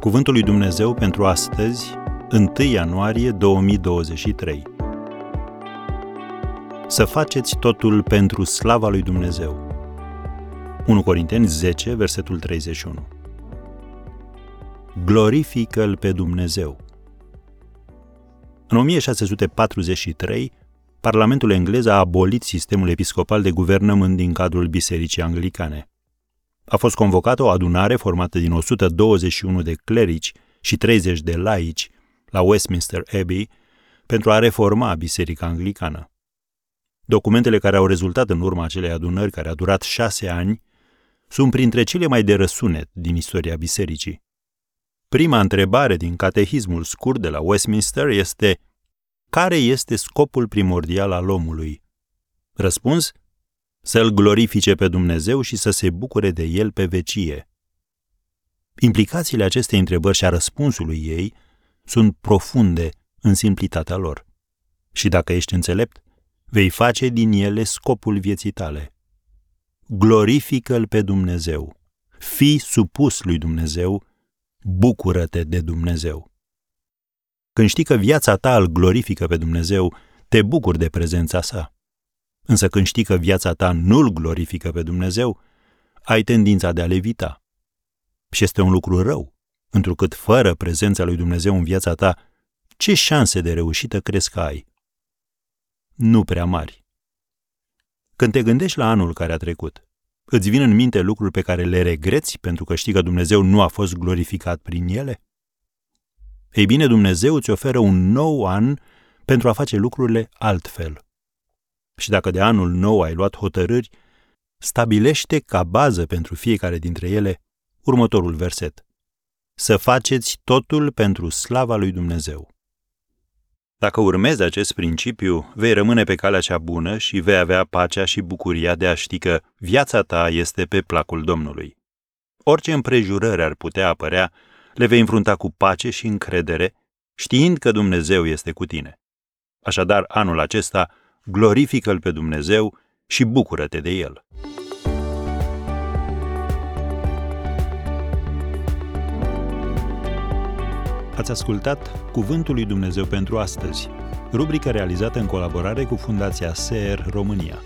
Cuvântul lui Dumnezeu pentru astăzi, 1 ianuarie 2023. Să faceți totul pentru slava lui Dumnezeu. 1 Corinteni 10, versetul 31. Glorifică-L pe Dumnezeu. În 1643, Parlamentul englez a abolit sistemul episcopal de guvernământ din cadrul Bisericii Anglicane a fost convocată o adunare formată din 121 de clerici și 30 de laici la Westminster Abbey pentru a reforma Biserica Anglicană. Documentele care au rezultat în urma acelei adunări, care a durat șase ani, sunt printre cele mai de răsunet din istoria bisericii. Prima întrebare din catehismul scurt de la Westminster este care este scopul primordial al omului? Răspuns, să-L glorifice pe Dumnezeu și să se bucure de El pe vecie. Implicațiile acestei întrebări și a răspunsului ei sunt profunde în simplitatea lor. Și dacă ești înțelept, vei face din ele scopul vieții tale. Glorifică-L pe Dumnezeu. Fii supus lui Dumnezeu, bucură-te de Dumnezeu. Când știi că viața ta îl glorifică pe Dumnezeu, te bucuri de prezența sa. Însă când știi că viața ta nu-L glorifică pe Dumnezeu, ai tendința de a levita. Și este un lucru rău, întrucât fără prezența lui Dumnezeu în viața ta, ce șanse de reușită crezi că ai? Nu prea mari. Când te gândești la anul care a trecut, îți vin în minte lucruri pe care le regreți pentru că știi că Dumnezeu nu a fost glorificat prin ele? Ei bine, Dumnezeu îți oferă un nou an pentru a face lucrurile altfel. Și dacă de anul nou ai luat hotărâri, stabilește ca bază pentru fiecare dintre ele următorul verset. Să faceți totul pentru slava lui Dumnezeu. Dacă urmezi acest principiu, vei rămâne pe calea cea bună și vei avea pacea și bucuria de a ști că viața ta este pe placul Domnului. Orice împrejurări ar putea apărea, le vei înfrunta cu pace și încredere, știind că Dumnezeu este cu tine. Așadar, anul acesta, glorifică-L pe Dumnezeu și bucură-te de El. Ați ascultat Cuvântul lui Dumnezeu pentru astăzi, rubrica realizată în colaborare cu Fundația SER România.